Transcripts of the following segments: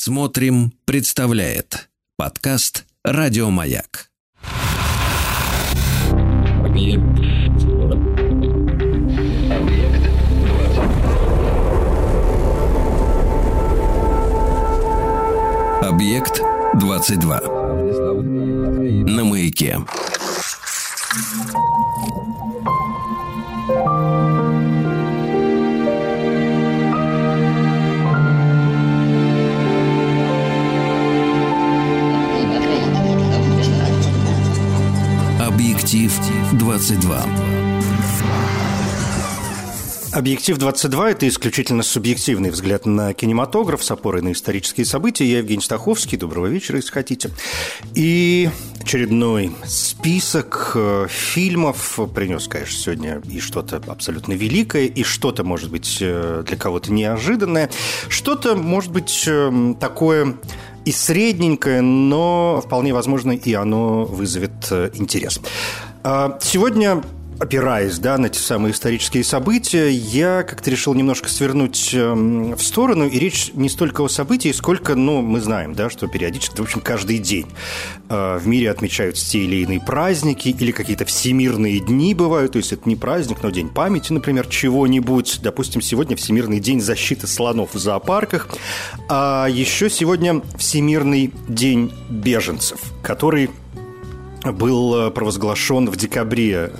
Смотрим, представляет подкаст Радиомаяк. Объект 22. На маяке. Объектив 22. Объектив 22 – это исключительно субъективный взгляд на кинематограф с опорой на исторические события. Я Евгений Стаховский. Доброго вечера, если хотите. И очередной список э, фильмов принес, конечно, сегодня и что-то абсолютно великое, и что-то, может быть, э, для кого-то неожиданное, что-то, может быть, э, такое и средненькое, но вполне возможно и оно вызовет интерес. А, сегодня опираясь да, на те самые исторические события, я как-то решил немножко свернуть э, в сторону. И речь не столько о событии, сколько, ну, мы знаем, да, что периодически, в общем, каждый день э, в мире отмечаются те или иные праздники или какие-то всемирные дни бывают. То есть это не праздник, но день памяти, например, чего-нибудь. Допустим, сегодня Всемирный день защиты слонов в зоопарках. А еще сегодня Всемирный день беженцев, который был э, провозглашен в декабре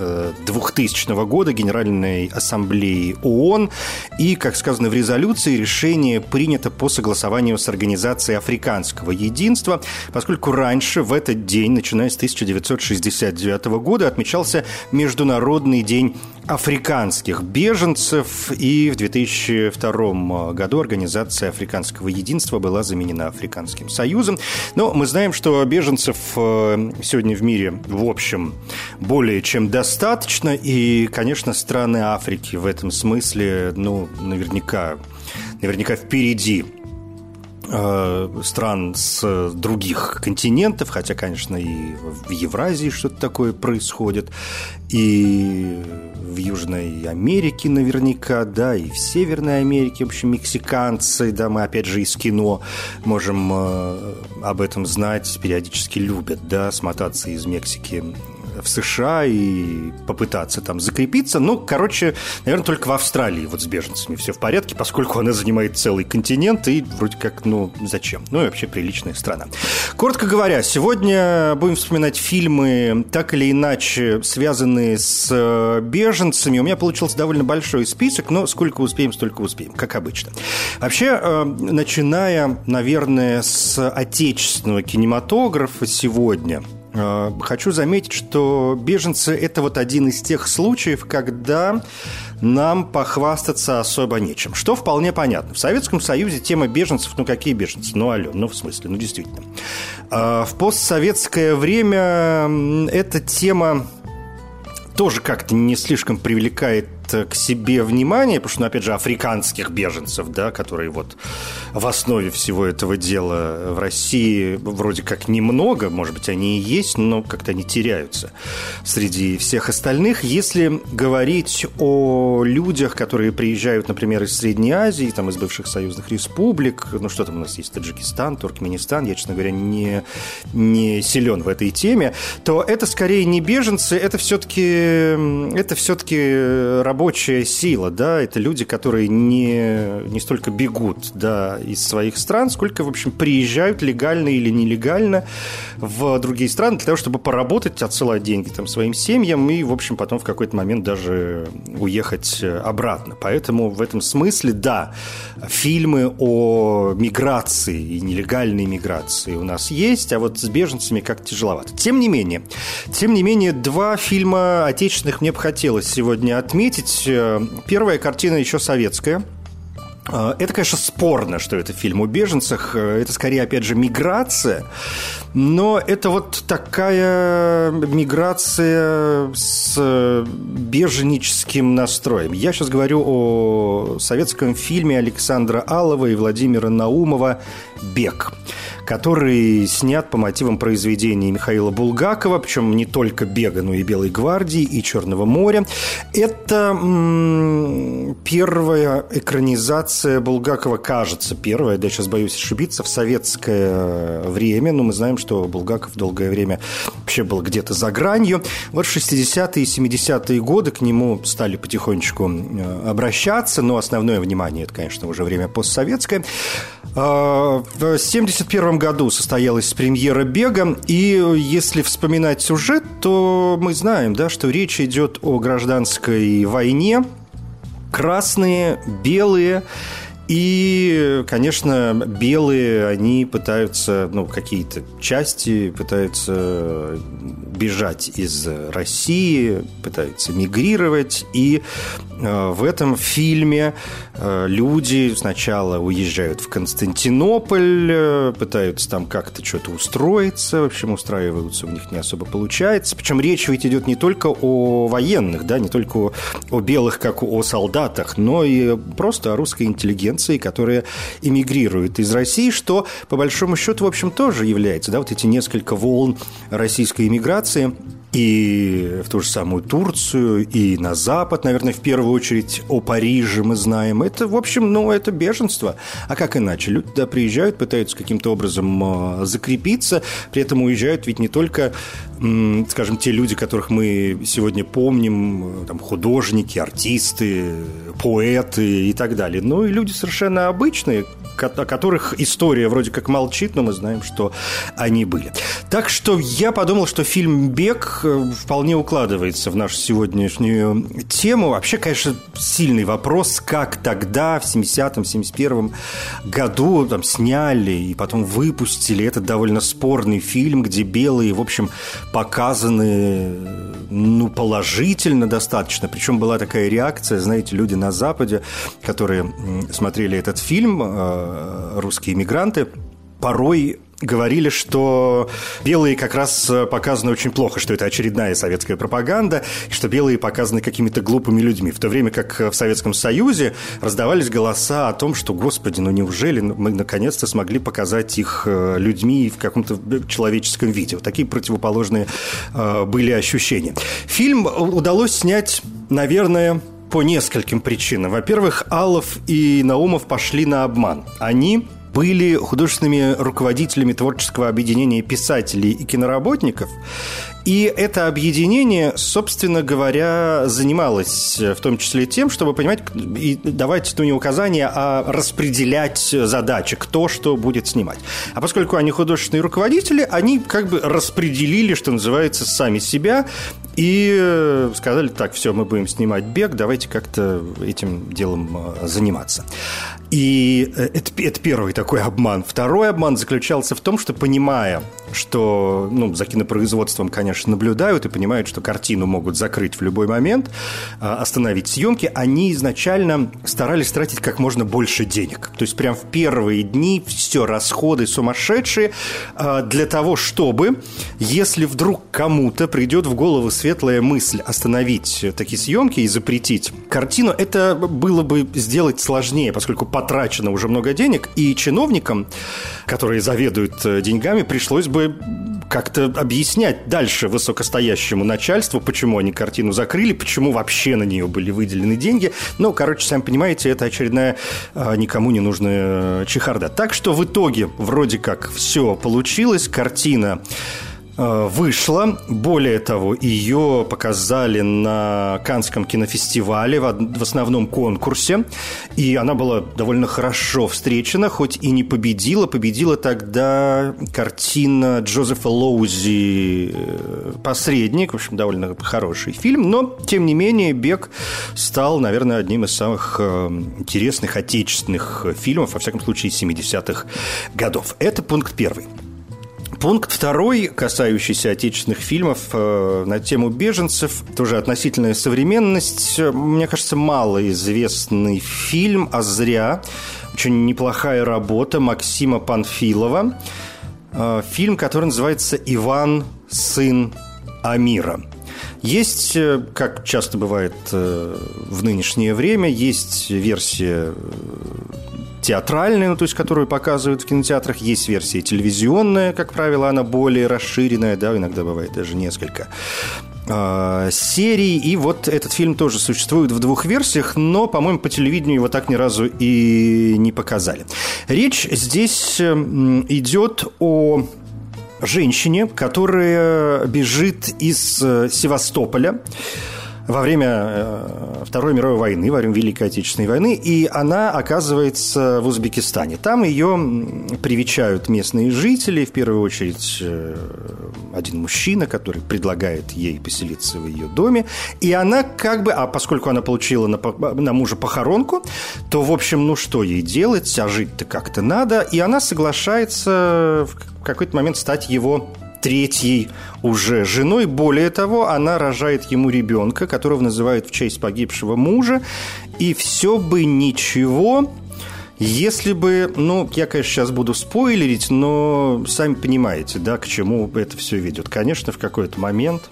2000 э, года Генеральной Ассамблеей ООН. И, как сказано в резолюции, решение принято по согласованию с Организацией Африканского Единства, поскольку раньше в этот день, начиная с 1969 года, отмечался Международный день африканских беженцев, и в 2002 году Организация Африканского Единства была заменена Африканским Союзом. Но мы знаем, что беженцев э, сегодня в мире, в общем, более чем достаточно, и, конечно, страны Африки в этом смысле, ну, наверняка, наверняка впереди Э, стран с других континентов, хотя, конечно, и в Евразии что-то такое происходит, и в Южной Америке наверняка, да, и в Северной Америке, в общем, мексиканцы, да, мы опять же из кино можем э, об этом знать, периодически любят, да, смотаться из Мексики в США и попытаться там закрепиться. Ну, короче, наверное, только в Австралии вот с беженцами все в порядке, поскольку она занимает целый континент и вроде как, ну, зачем? Ну, и вообще приличная страна. Коротко говоря, сегодня будем вспоминать фильмы, так или иначе связанные с э, беженцами. У меня получился довольно большой список, но сколько успеем, столько успеем, как обычно. Вообще, э, начиная, наверное, с отечественного кинематографа сегодня – хочу заметить, что беженцы – это вот один из тех случаев, когда нам похвастаться особо нечем. Что вполне понятно. В Советском Союзе тема беженцев, ну какие беженцы? Ну алло, ну в смысле, ну действительно. Э, в постсоветское время эта тема тоже как-то не слишком привлекает к себе внимание, потому что, ну, опять же, африканских беженцев, да, которые вот в основе всего этого дела в России вроде как немного, может быть, они и есть, но как-то они теряются среди всех остальных. Если говорить о людях, которые приезжают, например, из Средней Азии, там, из бывших союзных республик, ну, что там у нас есть, Таджикистан, Туркменистан, я, честно говоря, не, не силен в этой теме, то это скорее не беженцы, это все-таки это все-таки рабочая сила, да, это люди, которые не, не столько бегут, да, из своих стран, сколько, в общем, приезжают легально или нелегально в другие страны для того, чтобы поработать, отсылать деньги там своим семьям и, в общем, потом в какой-то момент даже уехать обратно. Поэтому в этом смысле, да, фильмы о миграции и нелегальной миграции у нас есть, а вот с беженцами как тяжеловато. Тем не менее, тем не менее, два фильма отечественных мне бы хотелось сегодня отметить сказать, э, первая картина еще советская. Э, это, конечно, спорно, что это фильм о беженцах. Э, это скорее, опять же, миграция. Но это вот такая миграция с беженическим настроем. Я сейчас говорю о советском фильме Александра Алова и Владимира Наумова «Бег» который снят по мотивам произведений Михаила Булгакова, причем не только «Бега», но и «Белой гвардии», и «Черного моря». Это первая экранизация Булгакова, кажется, первая, да, сейчас боюсь ошибиться, в советское время. Но мы знаем, что Булгаков долгое время вообще был где-то за гранью. Вот в 60-е и 70-е годы к нему стали потихонечку э, обращаться, но основное внимание, это, конечно, уже время постсоветское. А, в 1971 году состоялась премьера «Бега», и если вспоминать сюжет, то мы знаем, да, что речь идет о гражданской войне. Красные, белые и, конечно, белые, они пытаются, ну, какие-то части пытаются бежать из России, пытаются мигрировать. И э, в этом фильме э, люди сначала уезжают в Константинополь, э, пытаются там как-то что-то устроиться, в общем, устраиваются у них не особо получается. Причем речь ведь идет не только о военных, да, не только о, о белых, как о солдатах, но и просто о русской интеллигенции интеллигенции, которая эмигрирует из России, что, по большому счету, в общем, тоже является, да, вот эти несколько волн российской иммиграции – и в ту же самую Турцию, и на Запад, наверное, в первую очередь о Париже мы знаем. Это, в общем, ну, это беженство. А как иначе? Люди туда приезжают, пытаются каким-то образом а, закрепиться, при этом уезжают ведь не только, скажем, те люди, которых мы сегодня помним, там, художники, артисты, поэты и так далее, но и люди совершенно обычные, о которых история вроде как молчит, но мы знаем, что они были. Так что я подумал, что фильм «Бег» э, вполне укладывается в нашу сегодняшнюю тему. Вообще, конечно, сильный вопрос, как тогда, в 70-м, 71-м году там сняли и потом выпустили этот довольно спорный фильм, где белые, в общем, показаны ну, положительно достаточно. Причем была такая реакция, знаете, люди на Западе, которые смотрели этот фильм, э, русские иммигранты, порой говорили, что белые как раз показаны очень плохо, что это очередная советская пропаганда, и что белые показаны какими-то глупыми людьми. В то время как в Советском Союзе раздавались голоса о том, что, господи, ну неужели мы наконец-то смогли показать их э, людьми в каком-то человеческом виде. Вот такие противоположные э, были ощущения. Фильм удалось снять, наверное, по нескольким причинам. Во-первых, Алов и Наумов пошли на обман. Они были художественными руководителями творческого объединения писателей и киноработников, и это объединение, собственно говоря, занималось в том числе тем, чтобы понимать и давать ну, не указания, а распределять задачи, кто что будет снимать. А поскольку они художественные руководители, они как бы распределили, что называется, сами себя и сказали, так, все, мы будем снимать бег, давайте как-то этим делом э, заниматься. И э, это, это первый такой обман. Второй обман заключался в том, что понимая, что ну, за кинопроизводством, конечно, наблюдают и понимают, что картину могут закрыть в любой момент, а, остановить съемки, они изначально старались тратить как можно больше денег. То есть прям в первые дни все расходы сумасшедшие а, для того, чтобы, если вдруг кому-то придет в голову светлая мысль остановить такие съемки и запретить картину, это было бы сделать сложнее, поскольку потрачено уже много денег, и чиновникам, которые заведуют э, деньгами, пришлось бы как-то объяснять дальше высокостоящему начальству, почему они картину закрыли, почему вообще на нее были выделены деньги. Ну, короче, сами понимаете, это очередная а, никому не нужная чехарда. Так что в итоге вроде как все получилось. Картина вышла. Более того, ее показали на Канском кинофестивале в основном конкурсе. И она была довольно хорошо встречена, хоть и не победила. Победила тогда картина Джозефа Лоузи э, «Посредник». В общем, довольно хороший фильм. Но, тем не менее, «Бег» стал, наверное, одним из самых э, интересных отечественных фильмов, во всяком случае, 70-х годов. Это пункт первый. Пункт второй, касающийся отечественных фильмов э, на тему беженцев, тоже относительная современность. Мне кажется, малоизвестный фильм, а зря. Очень неплохая работа Максима Панфилова. Э, фильм, который называется «Иван, сын Амира». Есть, э, как часто бывает э, в нынешнее время, есть версия театральная, ну, то есть которую показывают в кинотеатрах, есть версия телевизионная, как правило, она более расширенная, да, иногда бывает даже несколько э, серий. И вот этот фильм тоже существует в двух версиях, но, по-моему, по телевидению его так ни разу и не показали. Речь здесь идет о женщине, которая бежит из э, Севастополя во время э, Второй мировой войны, во время Великой Отечественной войны, и она оказывается в Узбекистане. Там ее привечают местные жители, в первую очередь э, один мужчина, который предлагает ей поселиться в ее доме, и она как бы, а поскольку она получила на, на мужа похоронку, то, в общем, ну что ей делать, а жить-то как-то надо, и она соглашается в какой-то момент стать его третьей уже женой. Более того, она рожает ему ребенка, которого называют в честь погибшего мужа. И все бы ничего, если бы, ну, я, конечно, сейчас буду спойлерить, но сами понимаете, да, к чему это все ведет. Конечно, в какой-то момент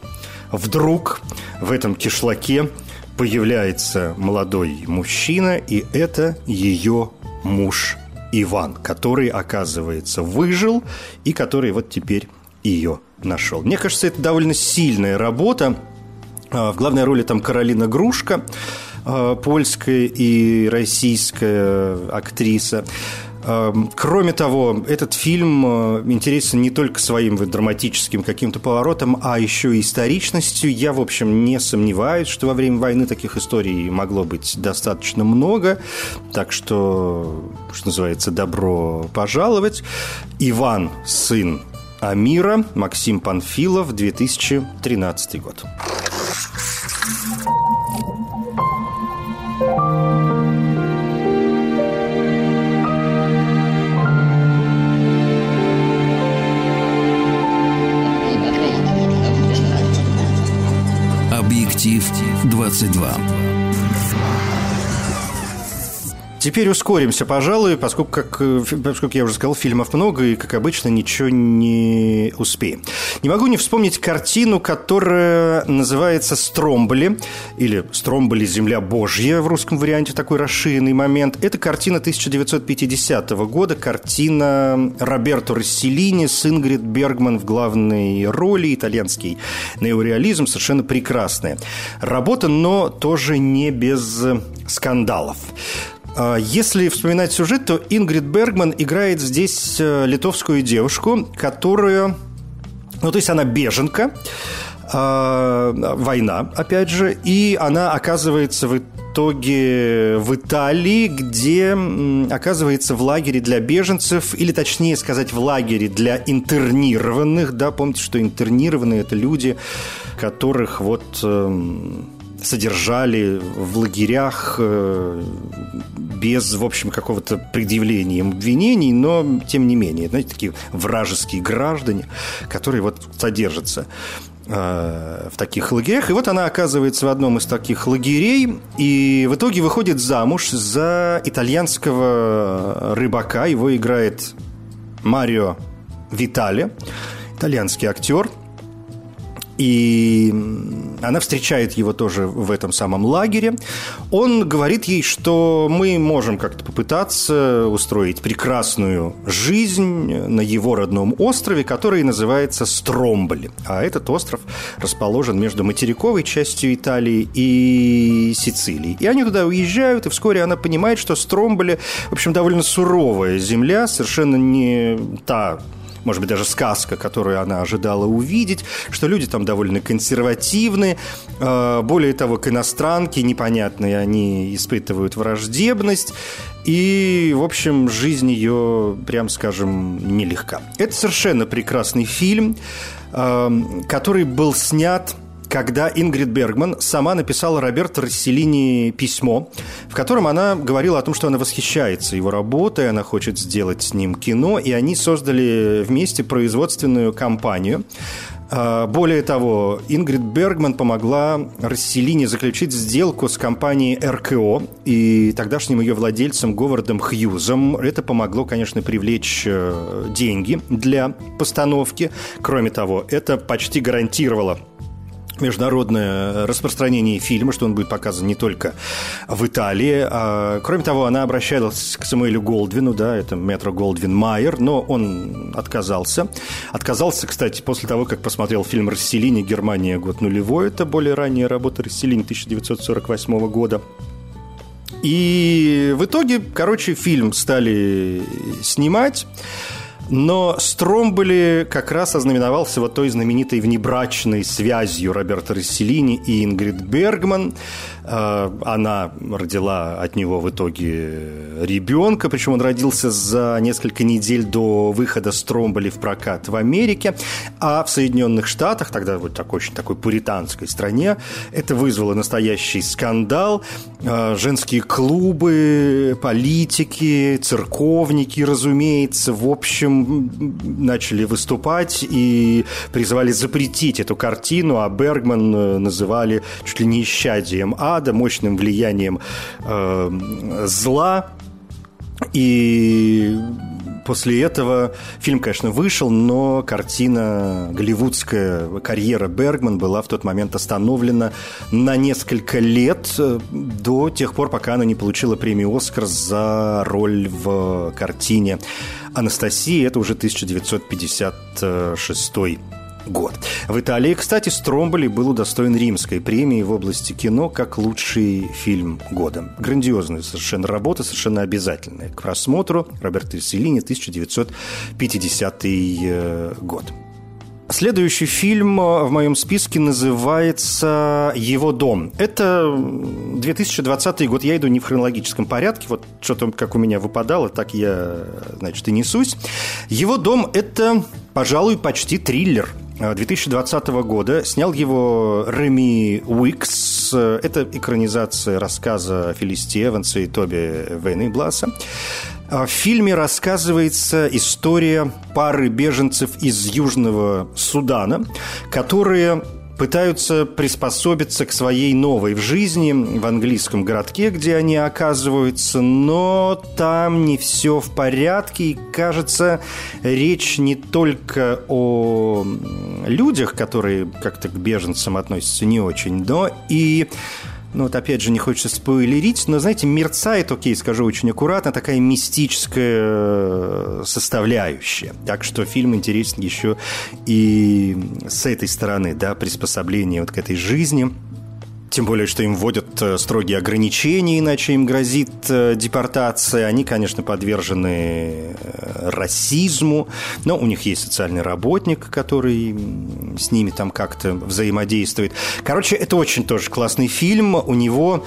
вдруг в этом кишлаке появляется молодой мужчина, и это ее муж Иван, который, оказывается, выжил и который вот теперь ее нашел. Мне кажется, это довольно сильная работа. А, в главной роли там Каролина Грушка, а, польская и российская актриса. А, кроме того, этот фильм интересен не только своим драматическим каким-то поворотом, а еще и историчностью. Я, в общем, не сомневаюсь, что во время войны таких историй могло быть достаточно много. Так что, что называется, добро пожаловать. Иван, сын Амира, Максим Панфилов, 2013 год. Объектив 22. Теперь ускоримся, пожалуй, поскольку, как, э, поскольку я уже сказал, фильмов много, и, как обычно, ничего не успеем. Не могу не вспомнить картину, которая называется «Стромболи», или «Стромболи. Земля Божья» в русском варианте, такой расширенный момент. Это картина 1950 года, картина Роберто Расселини с Ингрид Бергман в главной роли, итальянский неореализм, совершенно прекрасная работа, но тоже не без скандалов. А, если вспоминать сюжет, то Ингрид Бергман играет здесь э, литовскую девушку, которая... Ну, то есть она беженка, а, война, опять же, и она оказывается в итоге в Италии, где оказывается в лагере для беженцев, или точнее сказать, в лагере для интернированных, да, помните, что интернированные – это люди, которых вот эм, содержали в лагерях э, без, в общем, какого-то предъявления им обвинений, но тем не менее, знаете, такие вражеские граждане, которые вот содержатся э, в таких лагерях. И вот она оказывается в одном из таких лагерей и в итоге выходит замуж за итальянского рыбака. Его играет Марио Витали, итальянский актер – и она встречает его тоже в этом самом лагере. Он говорит ей, что мы можем как-то попытаться устроить прекрасную жизнь на его родном острове, который называется Стромболи. А этот остров расположен между материковой частью Италии и Сицилией. И они туда уезжают, и вскоре она понимает, что Стромболи, в общем, довольно суровая земля, совершенно не та может быть, даже сказка, которую она ожидала увидеть, что люди там довольно консервативны, э, более того, к иностранке непонятные они испытывают враждебность, и, в общем, жизнь ее, прям скажем, нелегка. Это совершенно прекрасный фильм, э, который был снят когда Ингрид Бергман сама написала Роберто Расселини письмо, в котором она говорила о том, что она восхищается его работой, она хочет сделать с ним кино, и они создали вместе производственную компанию. А, более того, Ингрид Бергман помогла Расселине заключить сделку с компанией РКО и тогдашним ее владельцем Говардом Хьюзом. Это помогло, конечно, привлечь э, деньги для постановки. Кроме того, это почти гарантировало международное распространение фильма, что он будет показан не только в Италии. А, кроме того, она обращалась к Самуэлю Голдвину, да, это метро Голдвин Майер, но он отказался. Отказался, кстати, после того, как посмотрел фильм «Расселение. Германия. Год нулевой». Это более ранняя работа «Расселение» 1948 года. И в итоге, короче, фильм стали снимать. Но Стромболи как раз ознаменовался вот той знаменитой внебрачной связью Роберта Расселини и Ингрид Бергман – Э, она родила от него в итоге ребенка, причем он родился за несколько недель до выхода Стромболи в прокат в Америке, а в Соединенных Штатах, тогда вот такой очень такой пуританской стране, это вызвало настоящий скандал. Э, женские клубы, политики, церковники, разумеется, в общем, начали выступать и призывали запретить эту картину, а Бергман э, называли чуть ли не исчадием ада, мощным влиянием э, зла. И после этого фильм, конечно, вышел, но картина, голливудская карьера Бергман была в тот момент остановлена на несколько лет э, до тех пор, пока она не получила премию «Оскар» за роль в картине «Анастасия». Это уже 1956 год. В Италии, кстати, Стромболи был удостоен римской премии в области кино как лучший фильм года. Грандиозная совершенно работа, совершенно обязательная к просмотру. Роберто Селлини, 1950 э, год. Следующий фильм в моем списке называется «Его дом». Это 2020 год. Я иду не в хронологическом порядке. Вот что-то как у меня выпадало, так я, значит, и несусь. «Его дом» – это, пожалуй, почти триллер – 2020 года. Снял его Реми Уикс. Это экранизация рассказа Филисти Эванса и Тоби Вейнейбласа. В фильме рассказывается история пары беженцев из Южного Судана, которые пытаются приспособиться к своей новой в жизни в английском городке, где они оказываются, но там не все в порядке, и кажется, речь не только о людях, которые как-то к беженцам относятся не очень, но и ну вот опять же не хочется спойлерить, но, знаете, мерцает, окей, скажу очень аккуратно, такая мистическая э, составляющая. Так что фильм интересен еще и с этой стороны, да, приспособление вот к этой жизни – тем более, что им вводят э, строгие ограничения, иначе им грозит э, депортация. Они, конечно, подвержены э, расизму, но у них есть социальный работник, который с ними там как-то взаимодействует. Короче, это очень тоже классный фильм. У него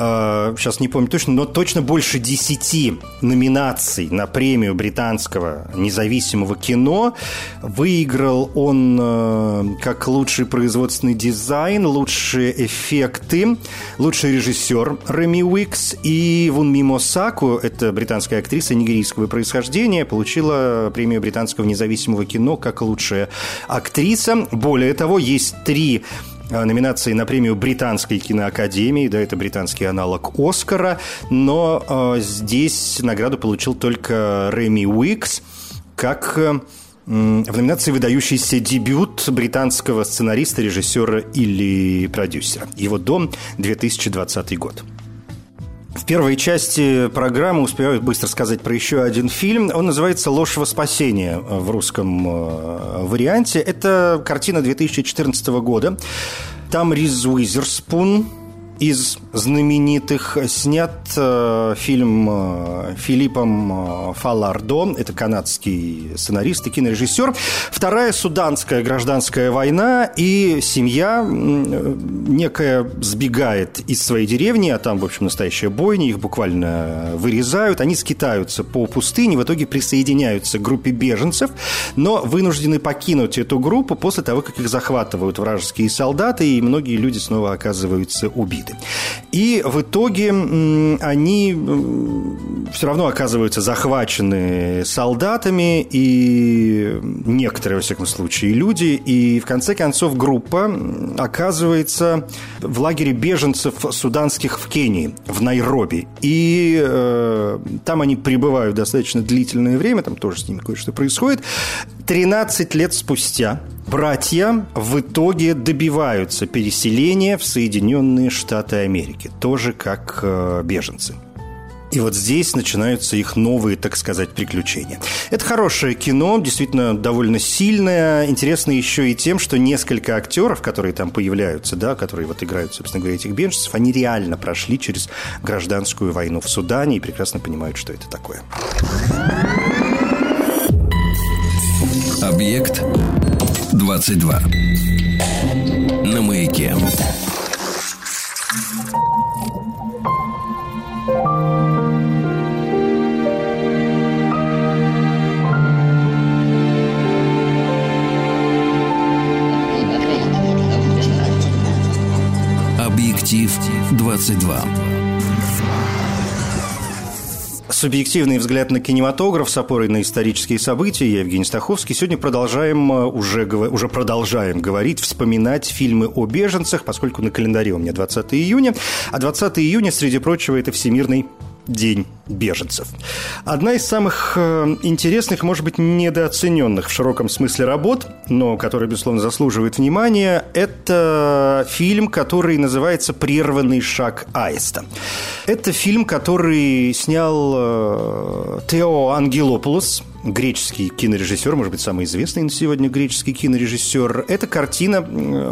сейчас а, не помню точно, но точно больше 10 номинаций на премию британского независимого кино. Выиграл он э, как лучший производственный дизайн, лучшие эффекты, лучший режиссер Реми Уикс и Вун Мимо Саку, это британская актриса нигерийского происхождения, получила премию британского независимого кино как лучшая актриса. Более того, есть три Э, номинации на премию Британской киноакадемии, да, это британский аналог Оскара, но э, здесь награду получил только Реми Уикс, как э, в номинации «Выдающийся дебют британского сценариста, режиссера или продюсера». Его дом, 2020 год. В первой части программы успеваю быстро сказать про еще один фильм. Он называется «Ложь во спасение» в русском э, варианте. Это картина 2014 года. Там Риз Уизерспун, из знаменитых снят э, фильм э, Филиппом э, Фалардо, это канадский сценарист и кинорежиссер. Вторая суданская гражданская война, и семья некая сбегает из своей деревни, а там, в общем, настоящая бойня, их буквально вырезают, они скитаются по пустыне, в итоге присоединяются к группе беженцев, но вынуждены покинуть эту группу после того, как их захватывают вражеские солдаты, и многие люди снова оказываются убиты конфликты. И в итоге они все равно оказываются захвачены солдатами и некоторые, во всяком случае, люди. И в конце концов группа оказывается в лагере беженцев суданских в Кении, в Найроби. И э, там они пребывают достаточно длительное время, там тоже с ними кое-что происходит. 13 лет спустя братья в итоге добиваются переселения в Соединенные Штаты Америки, тоже как э, беженцы. И вот здесь начинаются их новые, так сказать, приключения. Это хорошее кино, действительно довольно сильное. Интересно еще и тем, что несколько актеров, которые там появляются, да, которые вот играют, собственно говоря, этих беженцев, они реально прошли через гражданскую войну в Судане и прекрасно понимают, что это такое. Объект 22. На маяке. Объектив 22. Субъективный взгляд на кинематограф с опорой на исторические события. Я Евгений Стаховский. Сегодня продолжаем э, уже, уже продолжаем говорить, вспоминать фильмы о беженцах, поскольку на календаре у меня 20 июня. А 20 июня, среди прочего, это Всемирный День беженцев. Одна из самых э, интересных, может быть, недооцененных в широком смысле работ, но которая, безусловно, заслуживает внимания, это фильм, который называется «Прерванный шаг Аиста». Это фильм, который снял э, Тео Ангелополос, греческий кинорежиссер, может быть, самый известный на сегодня греческий кинорежиссер. Эта картина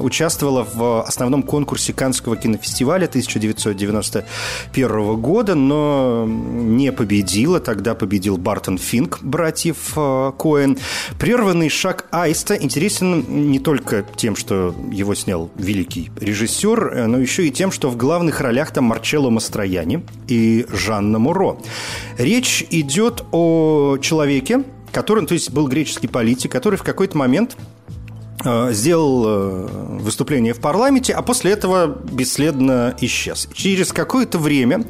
участвовала в основном конкурсе Каннского кинофестиваля 1991 года, но не победила. Тогда победил Бартон Финк, братьев э, Коэн. «Прерванный шаг Аиста» интересен не только тем, что его снял великий режиссер, э, но еще и тем, что в главных ролях там Марчелло Мастрояни и Жанна Муро. Речь идет о человеке, который, то есть был греческий политик, который в какой-то момент сделал э, выступление в парламенте, а после этого бесследно исчез. Через какое-то время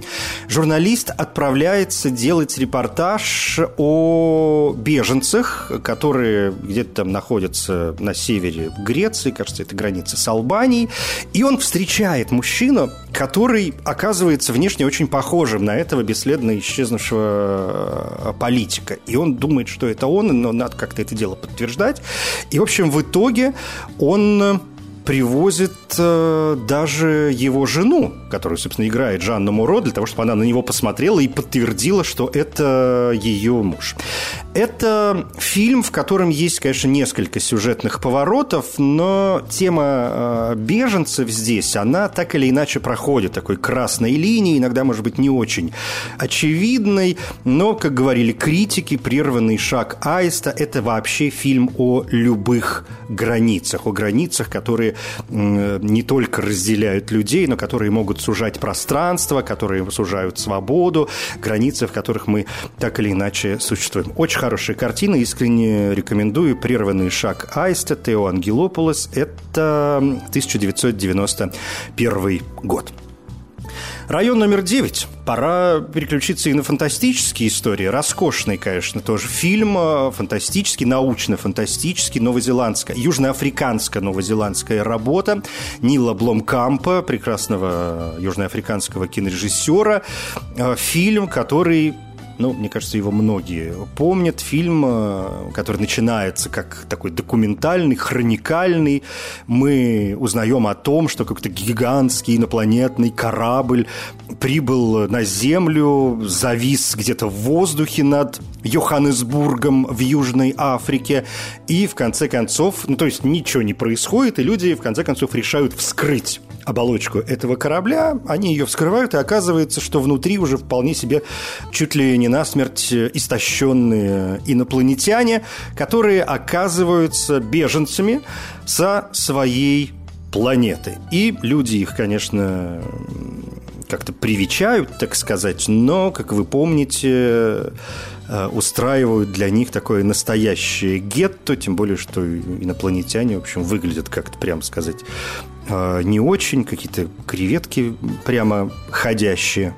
журналист отправляется делать репортаж о беженцах, которые где-то там находятся на севере Греции, кажется, это граница с Албанией, и он встречает мужчину, который оказывается внешне очень похожим на этого бесследно исчезнувшего э, политика. И он думает, что это он, но надо как-то это дело подтверждать. И, в общем, в итоге он привозит э, даже его жену, которую, собственно, играет Жанна Муро, для того, чтобы она на него посмотрела и подтвердила, что это ее муж. Это фильм, в котором есть, конечно, несколько сюжетных поворотов, но тема э, беженцев здесь, она так или иначе проходит такой красной линией, иногда, может быть, не очень очевидной, но, как говорили критики, «Прерванный шаг Аиста» – это вообще фильм о любых границах, о границах, которые не только разделяют людей, но которые могут сужать пространство, которые сужают свободу, границы, в которых мы так или иначе существуем. Очень хорошая картина, искренне рекомендую. «Прерванный шаг Аиста» Тео Ангелополос. Это 1991 год. Район номер девять. Пора переключиться и на фантастические истории. Роскошный, конечно, тоже фильм. Э, фантастический, научно-фантастический, новозеландская, южноафриканская новозеландская работа Нила Бломкампа, прекрасного южноафриканского кинорежиссера. Э, фильм, который ну, мне кажется, его многие помнят. Фильм, э, который начинается как такой документальный, хроникальный. Мы узнаем о том, что какой-то гигантский инопланетный корабль прибыл на Землю, завис где-то в воздухе над Йоханнесбургом в Южной Африке. И в конце концов, ну, то есть ничего не происходит, и люди в конце концов решают вскрыть оболочку этого корабля, они ее вскрывают, и оказывается, что внутри уже вполне себе чуть ли не насмерть истощенные инопланетяне, которые оказываются беженцами со своей планеты. И люди их, конечно, как-то привечают, так сказать, но, как вы помните, э, устраивают для них такое настоящее гетто, тем более, что инопланетяне, в общем, выглядят как-то, прям сказать, э, не очень, какие-то креветки прямо ходящие.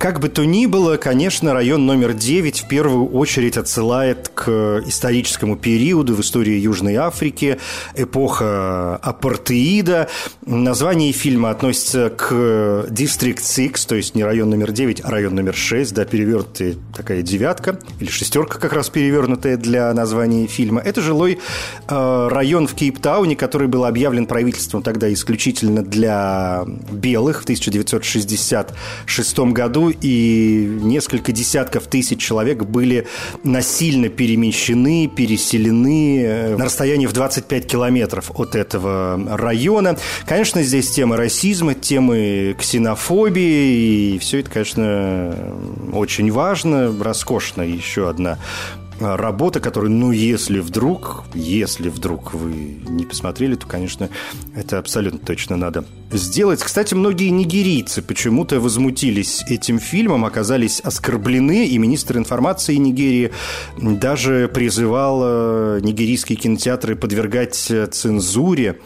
Как бы то ни было, конечно, район номер 9 в первую очередь отсылает к историческому периоду в истории Южной Африки, эпоха апартеида. Название фильма относится к District 6, то есть не район номер 9, а район номер 6, да, перевернутая такая девятка, или шестерка как раз перевернутая для названия фильма. Это жилой э, район в Кейптауне, который был объявлен правительством тогда исключительно для белых в 1966 году и несколько десятков тысяч человек были насильно перемещены, переселены э, на расстоянии в 25 километров от этого района. Конечно, здесь тема расизма, темы ксенофобии, и все это, конечно, очень важно, роскошно. Еще одна работа, которую, ну, если вдруг, если вдруг вы не посмотрели, то, конечно, это абсолютно точно надо сделать. Кстати, многие нигерийцы почему-то возмутились этим фильмом, оказались оскорблены, и министр информации Нигерии даже призывал э, нигерийские кинотеатры подвергать цензуре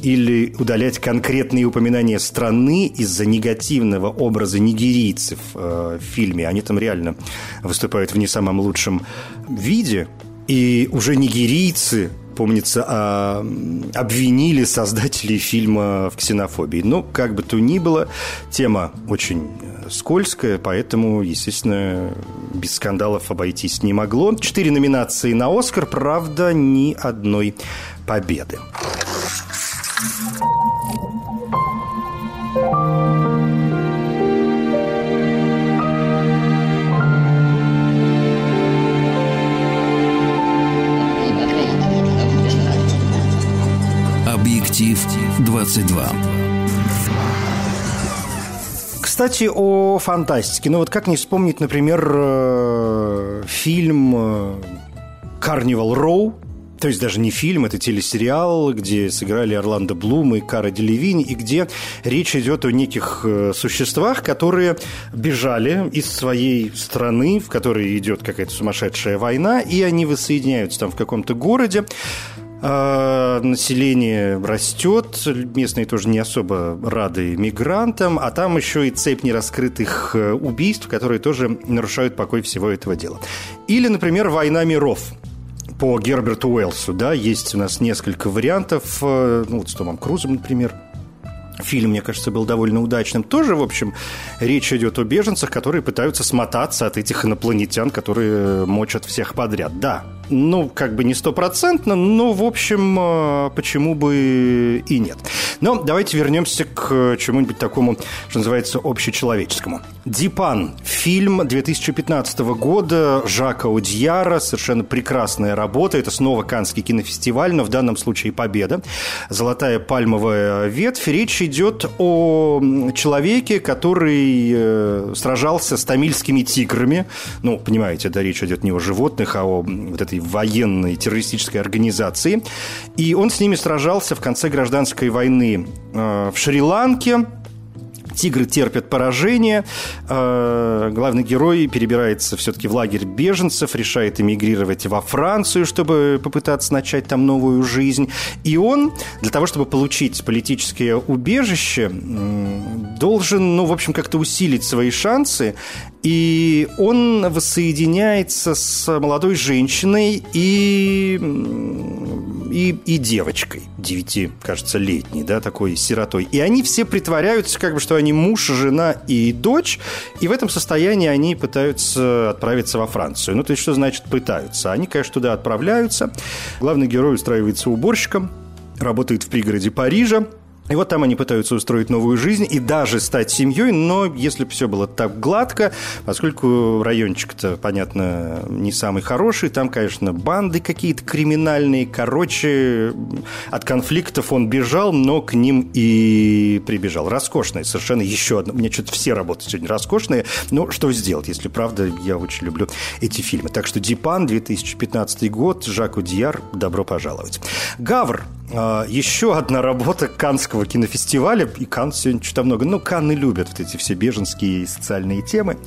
или удалять конкретные упоминания страны из-за негативного образа нигерийцев э, в фильме. Они там реально выступают в не самом лучшем виде. И уже нигерийцы помнится, а, обвинили создателей фильма в ксенофобии. Но, как бы то ни было, тема очень э, скользкая, поэтому, естественно, без скандалов обойтись не могло. Четыре номинации на «Оскар», правда, ни одной победы. 22. Кстати, о фантастике. Ну вот как не вспомнить, например, э, фильм «Карнивал Роу», то есть даже не фильм, это телесериал, где сыграли Орландо Блум и Кара Делевинь, и где речь идет о неких э, существах, которые бежали из своей страны, в которой идет какая-то сумасшедшая война, и они воссоединяются там в каком-то городе. А, население растет, местные тоже не особо рады мигрантам, а там еще и цепь нераскрытых э, убийств, которые тоже нарушают покой всего этого дела. Или, например, «Война миров», по Герберту Уэллсу, да, есть у нас несколько вариантов, э, ну, вот с Томом Крузом, например, Фильм, мне кажется, был довольно удачным. Тоже, в общем, речь идет о беженцах, которые пытаются смотаться от этих инопланетян, которые мочат всех подряд. Да, ну, как бы не стопроцентно, но, в общем, э, почему бы и нет. Но давайте вернемся к чему-нибудь такому, что называется, общечеловеческому. «Дипан» – фильм 2015 года Жака Удьяра, совершенно прекрасная работа. Это снова Канский кинофестиваль, но в данном случае победа. «Золотая пальмовая ветвь». Речь идет о человеке, который э, сражался с тамильскими тиграми. Ну, понимаете, да, речь идет не о животных, а о вот этой военной террористической организации. И он с ними сражался в конце гражданской войны э, в Шри-Ланке Тигры терпят поражение. Э, главный герой перебирается все-таки в лагерь беженцев, решает эмигрировать во Францию, чтобы попытаться начать там новую жизнь. И он для того, чтобы получить политическое убежище, должен, ну, в общем, как-то усилить свои шансы. И он воссоединяется с молодой женщиной и и, и девочкой, девяти, кажется, летней, да, такой сиротой. И они все притворяются, как бы, что они муж, жена и дочь, и в этом состоянии они пытаются отправиться во Францию. Ну, то есть, что значит пытаются? Они, конечно, туда отправляются. Главный герой устраивается уборщиком, работает в пригороде Парижа, и вот там они пытаются устроить новую жизнь и даже стать семьей, но если бы все было так гладко, поскольку райончик-то, понятно, не самый хороший, там, конечно, банды какие-то криминальные, короче, от конфликтов он бежал, но к ним и прибежал. Роскошная совершенно еще одна. У меня что-то все работы сегодня роскошные, но что сделать, если правда, я очень люблю эти фильмы. Так что Дипан, 2015 год, Жаку Дияр, добро пожаловать. Гавр, еще одна работа Канского кинофестиваля. И Кан сегодня что-то много. Ну, Канны любят вот эти все беженские социальные темы.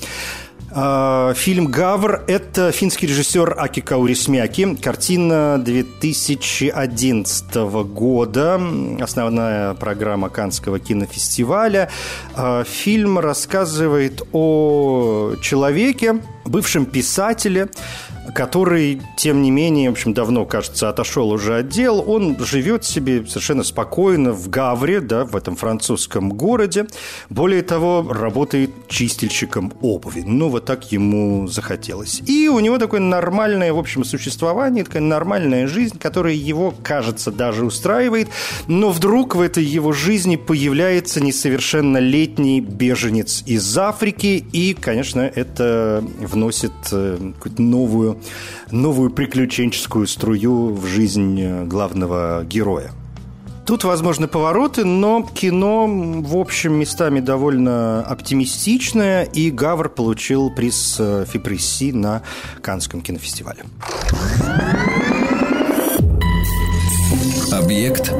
А, фильм «Гавр» – это финский режиссер Аки Каурисмяки. Картина 2011 года. Основная программа Канского кинофестиваля. А, фильм рассказывает о человеке, бывшем писателе, который, тем не менее, в общем, давно, кажется, отошел уже от дел. Он живет себе совершенно спокойно в Гавре, да, в этом французском городе. Более того, работает чистильщиком обуви. Ну, вот так ему захотелось. И у него такое нормальное, в общем, существование, такая нормальная жизнь, которая его, кажется, даже устраивает. Но вдруг в этой его жизни появляется несовершеннолетний беженец из Африки. И, конечно, это вносит э, какую-то новую новую приключенческую струю в жизнь э, главного героя. Тут возможны повороты, но кино, в общем, местами довольно оптимистичное, и Гавр получил приз э, Фипресси на Канском кинофестивале. Объект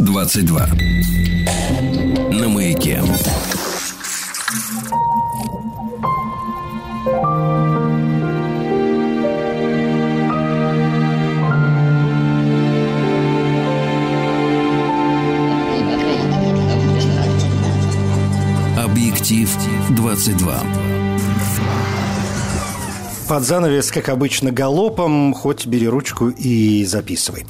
22. На маяке. Объектив 22. Под занавес, как обычно, галопом, хоть бери ручку и записывай.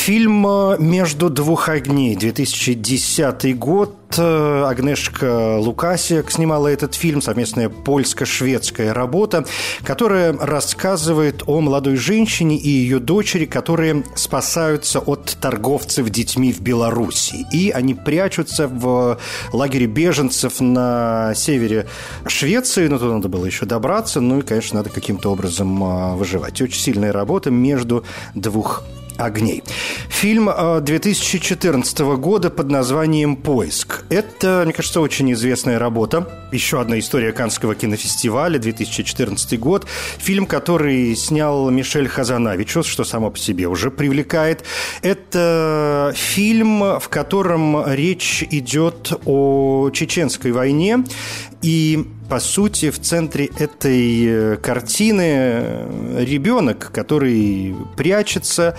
Фильм «Между двух огней», 2010 год, Э, Агнешка Лукасик снимала этот фильм, совместная польско-шведская работа, которая рассказывает о молодой женщине и ее дочери, которые спасаются от торговцев детьми в Беларуси. И они прячутся в лагере беженцев на севере Швеции, но туда надо было еще добраться, ну и, конечно, надо каким-то образом а, выживать. Очень сильная работа между двух огней. Фильм 2014 э, года под названием «Поиск». Это, мне кажется, очень известная работа. Еще одна история Канского кинофестиваля, 2014 год. Фильм, который снял Мишель Хазанавичус, что само по себе уже привлекает. Это фильм, в котором речь идет о чеченской войне. И по сути, в центре этой э, картины э, ребенок, который прячется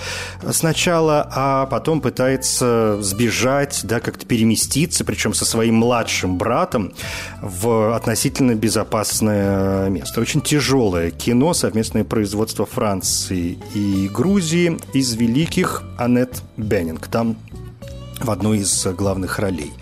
сначала, а потом пытается сбежать, да, как-то переместиться, причем со своим младшим братом в относительно безопасное место. Очень тяжелое кино, совместное производство Франции и Грузии из великих Аннет Беннинг. Там в одной из главных ролей.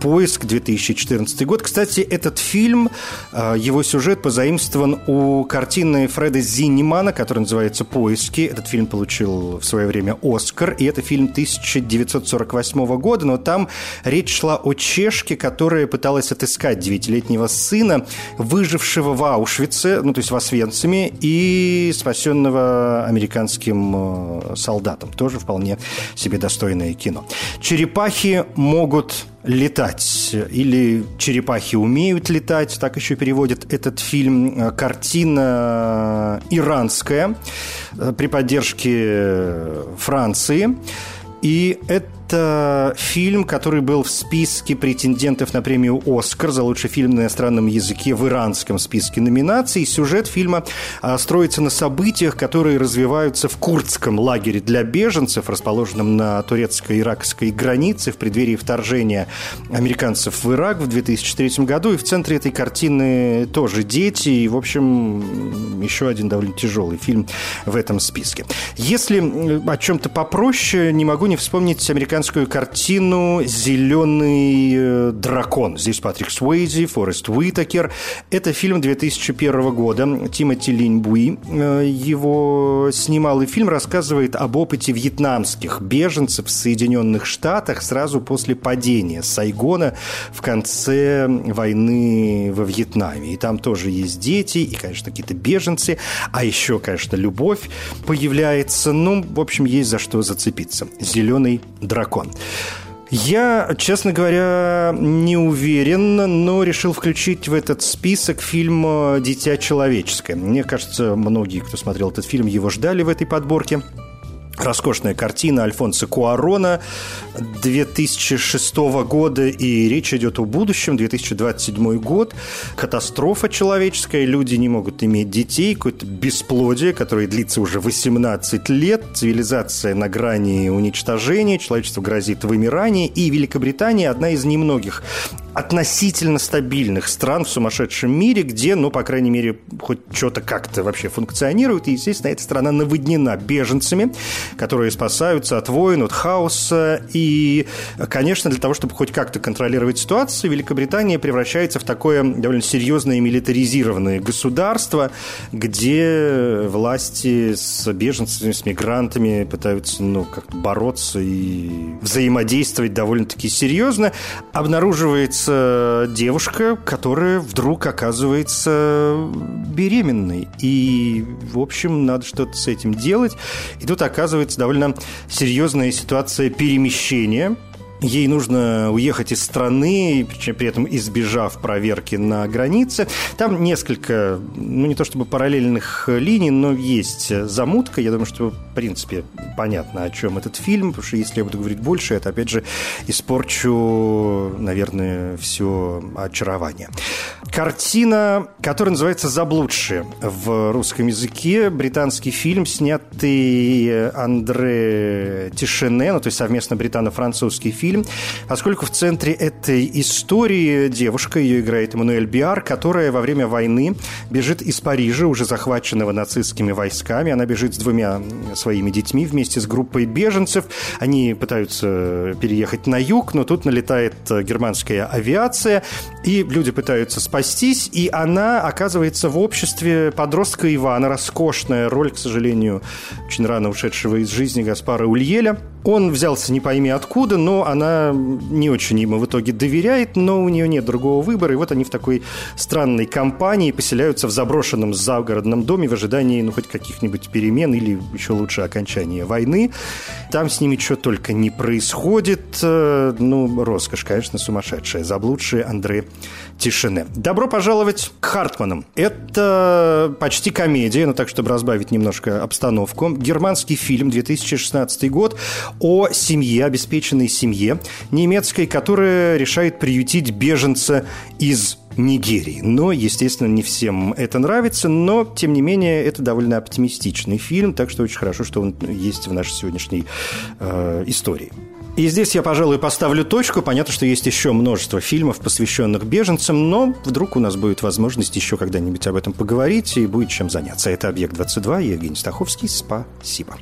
«Поиск», 2014 год. Кстати, этот фильм, э, его сюжет позаимствован у картины Фреда Зиннимана, которая называется «Поиски». Этот фильм получил в свое время «Оскар», и это фильм 1948 года, но там речь шла о чешке, которая пыталась отыскать девятилетнего сына, выжившего в Аушвице, ну, то есть в Освенциме, и спасенного американским э, солдатом. Тоже вполне себе достойное кино. Черепахи могут летать или черепахи умеют летать, так еще переводят этот фильм. Картина иранская э, при поддержке Франции. И это это фильм, который был в списке претендентов на премию «Оскар» за лучший фильм на иностранном языке в иранском списке номинаций. Сюжет фильма а, строится на событиях, которые развиваются в курдском лагере для беженцев, расположенном на турецко-иракской границе в преддверии вторжения американцев в Ирак в 2003 году. И в центре этой картины тоже дети. И, в общем, еще один довольно тяжелый фильм в этом списке. Если о чем-то попроще, не могу не вспомнить американский американскую картину «Зеленый э, дракон». Здесь Патрик Суэйзи, Форест Уитакер. Это фильм 2001 года. Тимоти Линьбуи э, его снимал. И фильм рассказывает об опыте вьетнамских беженцев в Соединенных Штатах сразу после падения Сайгона в конце войны во Вьетнаме. И там тоже есть дети, и, конечно, какие-то беженцы. А еще, конечно, любовь появляется. Ну, в общем, есть за что зацепиться. «Зеленый дракон» дракон. Я, честно говоря, не уверен, но решил включить в этот список фильм «Дитя человеческое». Мне кажется, многие, кто смотрел этот фильм, его ждали в этой подборке. Роскошная картина Альфонса Куарона 2006 года, и речь идет о будущем, 2027 год, катастрофа человеческая, люди не могут иметь детей, какое-то бесплодие, которое длится уже 18 лет, цивилизация на грани уничтожения, человечество грозит вымирание, и Великобритания одна из немногих относительно стабильных стран в сумасшедшем мире, где, ну, по крайней мере, хоть что-то как-то вообще функционирует. И, естественно, эта страна наводнена беженцами, которые спасаются от войн, от хаоса. И, конечно, для того, чтобы хоть как-то контролировать ситуацию, Великобритания превращается в такое довольно серьезное милитаризированное государство, где власти с беженцами, с мигрантами пытаются, ну, как-то бороться и взаимодействовать довольно-таки серьезно. Обнаруживается появляется девушка, которая вдруг оказывается беременной. И, в общем, надо что-то с этим делать. И тут оказывается довольно серьезная ситуация перемещения – Ей нужно уехать из страны, при этом избежав проверки на границе. Там несколько, ну не то чтобы параллельных линий, но есть замутка. Я думаю, что в принципе понятно, о чем этот фильм, потому что если я буду говорить больше, это опять же испорчу, наверное, все очарование. Картина, которая называется «Заблудшие» в русском языке. Британский фильм, снятый Андре Тишене, ну, то есть совместно британо-французский фильм поскольку в центре этой истории девушка, ее играет Эммануэль Биар, которая во время войны бежит из Парижа, уже захваченного нацистскими войсками. Она бежит с двумя своими детьми вместе с группой беженцев. Они пытаются переехать на юг, но тут налетает германская авиация, и люди пытаются спастись, и она оказывается в обществе подростка Ивана, роскошная роль, к сожалению, очень рано ушедшего из жизни Гаспара Ульеля – он взялся не пойми откуда, но она не очень ему в итоге доверяет, но у нее нет другого выбора. И вот они в такой странной компании поселяются в заброшенном загородном доме в ожидании, ну, хоть каких-нибудь перемен или еще лучше окончания войны. Там с ними что только не происходит. Э, ну, роскошь, конечно, сумасшедшая. Заблудшие Андре Тишине. Добро пожаловать к Хартманам. Это почти комедия, но так, чтобы разбавить немножко обстановку. Германский фильм, 2016 год о семье, обеспеченной семье немецкой, которая решает приютить беженца из Нигерии. Но, естественно, не всем это нравится, но, тем не менее, это довольно оптимистичный фильм, так что очень хорошо, что он есть в нашей сегодняшней э, истории. И здесь я, пожалуй, поставлю точку. Понятно, что есть еще множество фильмов, посвященных беженцам, но вдруг у нас будет возможность еще когда-нибудь об этом поговорить и будет чем заняться. Это «Объект-22», Евгений Стаховский. Спасибо.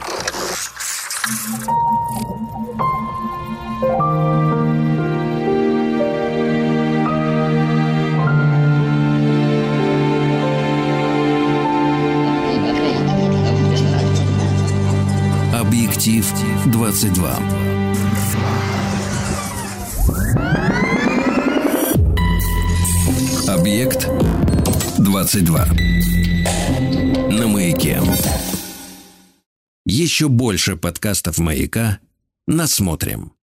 Объектив 22. Объект 22. На маяке. Еще больше подкастов «Маяка» насмотрим.